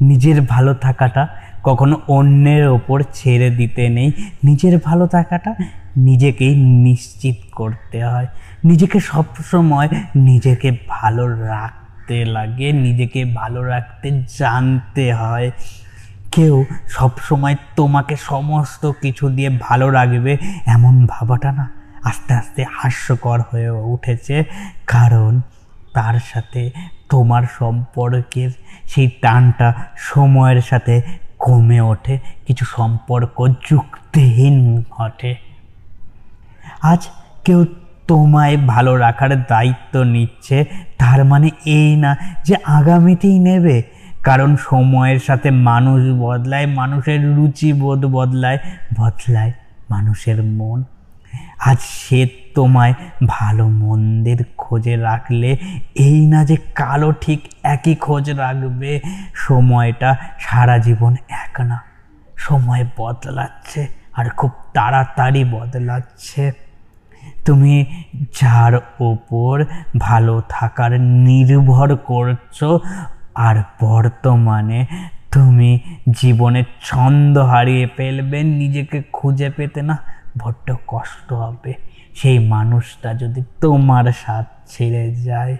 নিজের ভালো থাকাটা কখনো অন্যের ওপর ছেড়ে দিতে নেই। নিজের ভালো থাকাটা নিজেকেই নিশ্চিত করতে হয়। নিজেকে সবসময় নিজেকে ভালো রাখতে লাগে, নিজেকে ভালো রাখতে জানতে হয়। কেউ সবসময় তোমাকে সমস্ত কিছু দিয়ে ভালো রাখবে এমন ভাবাটা না। আস্তে আস্তে হাস্যকর হয়ে উঠেছে। কারণ তার সাথে তোমার সম্পর্কের সেই টানটা সময়ের সাথে কমে ওঠে, কিছু সম্পর্ক যুক্তিহীন ঘটে। আজ কেউ তোমায় ভালো রাখার দায়িত্ব নিচ্ছে, তার মানে এই না যে আগামীতেই নেবে, কারণ সময়ের সাথে মানুষ বদলায়, মানুষের রুচিবোধ বদলায় বদলায় মানুষের মন। আজ সে তোমায় ভালো মন্দের খোঁজে রাখলে, এই না যে কালো ঠিক একই খোঁজ রাখবে, সময়টা সারা জীবন এক না। সময় বদলাচ্ছে আর খুব তাড়াতাড়ি বদলাচ্ছে। তুমি যার ওপর ভালো থাকার নির্ভর করছ, আর বর্তমানে তুমি জীবনের ছন্দ হারিয়ে ফেলবে, নিজেকে খুঁজে পেতে না। বড্ড কষ্ট হবে। সেই মানুষটা যদি তোমার সাথ ছেড়ে যায়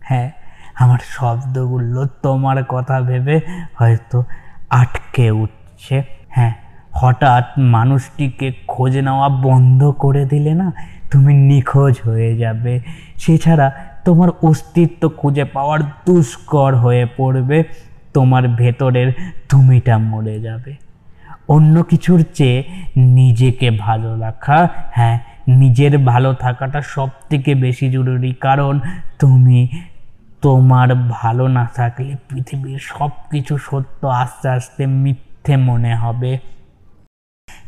হ্যাঁ আমার শব্দগুলো তোমার কথা ভেবে হয়তো আটকে উঠছে। হ্যাঁ হঠাৎ মানুষটিকে খোঁজ নেওয়া বন্ধ করে দিলে না তুমি নিখোঁজ হয়ে যাবে। সেছাড়া তোমার অস্তিত্ব খুঁজে পাওয়ার দুষ্কর হয়ে পড়বে। তোমার ভেতরের তুমিটা মরে যাবে। অন্য কিছুর চেয়ে নিজেকে ভালো রাখা হ্যাঁ নিজের ভালো থাকাটা সব থেকে বেশি জরুরি। কারণ তুমি তোমার ভালো না থাকলে পৃথিবীর সব কিছু সত্য আস্তে আস্তে মিথ্যে মনে হবে।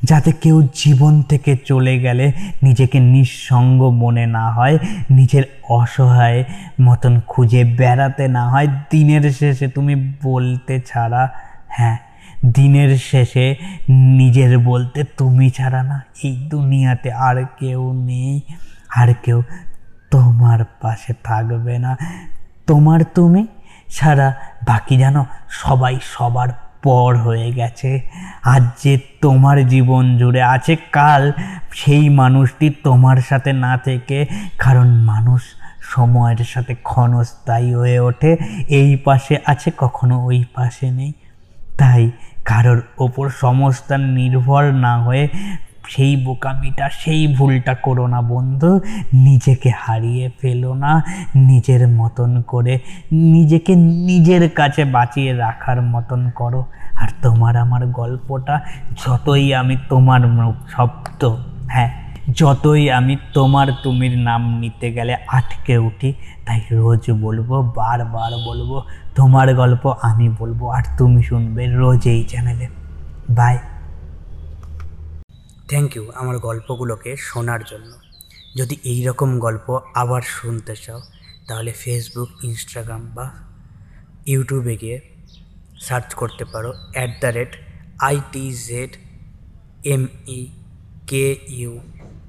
যাতে কেউ জীবন থেকে চলে গেলে নিজেকে নিঃসঙ্গ মনে না হয়, নিজের অসহায় মতন খুঁজে বেড়াতে না হয়। দিনের শেষে তুমি বলতে ছাড়া হ্যাঁ দিনের শেষে নিজের বলতে তুমি ছাড়া না, এই দুনিয়াতে আর কেউ নেই। আর কেউ তোমার পাশে থাকবে না। তোমার তুমি ছাড়া বাকি জানো, সবাই সবার পর হয়ে গেছে। আজ যে তোমার জীবন জুড়ে আছে, কাল সেই মানুষটি তোমার সাথে না থেকে, কারণ মানুষ সময়ের সাথে ক্ষণস্থায়ী হয়ে ওঠে। এই পাশে আছে, কখনো ওই পাশে নেই। তাই কারোর ওপর সমস্ত নির্ভর না হয়ে সেই বোকামিটা, সেই ভুলটা করো না বন্ধু। নিজেকে হারিয়ে ফেলো না, নিজের মতন করে, নিজেকে নিজের কাছে বাঁচিয়ে রাখার মতন করো। আর তোমার আমার গল্পটা যতই আমি তোমার শব্দ হ্যাঁ যতই আমি তোমার তুমির নাম নিতে গেলে আটকে উঠি, তাই রোজ বলব, বারবার বলব, তোমার গল্প আমি বলব আর তুমি শুনবে রোজ এই চ্যানেলে বাই থ্যাংক ইউ আমার গল্পগুলোকে শোনার জন্য। যদি এই রকম গল্প আবার শুনতে চাও, তাহলে ফেসবুক ইনস্টাগ্রাম বা ইউটিউবে গিয়ে সার্চ করতে পারো। At the rate IT Z M E K U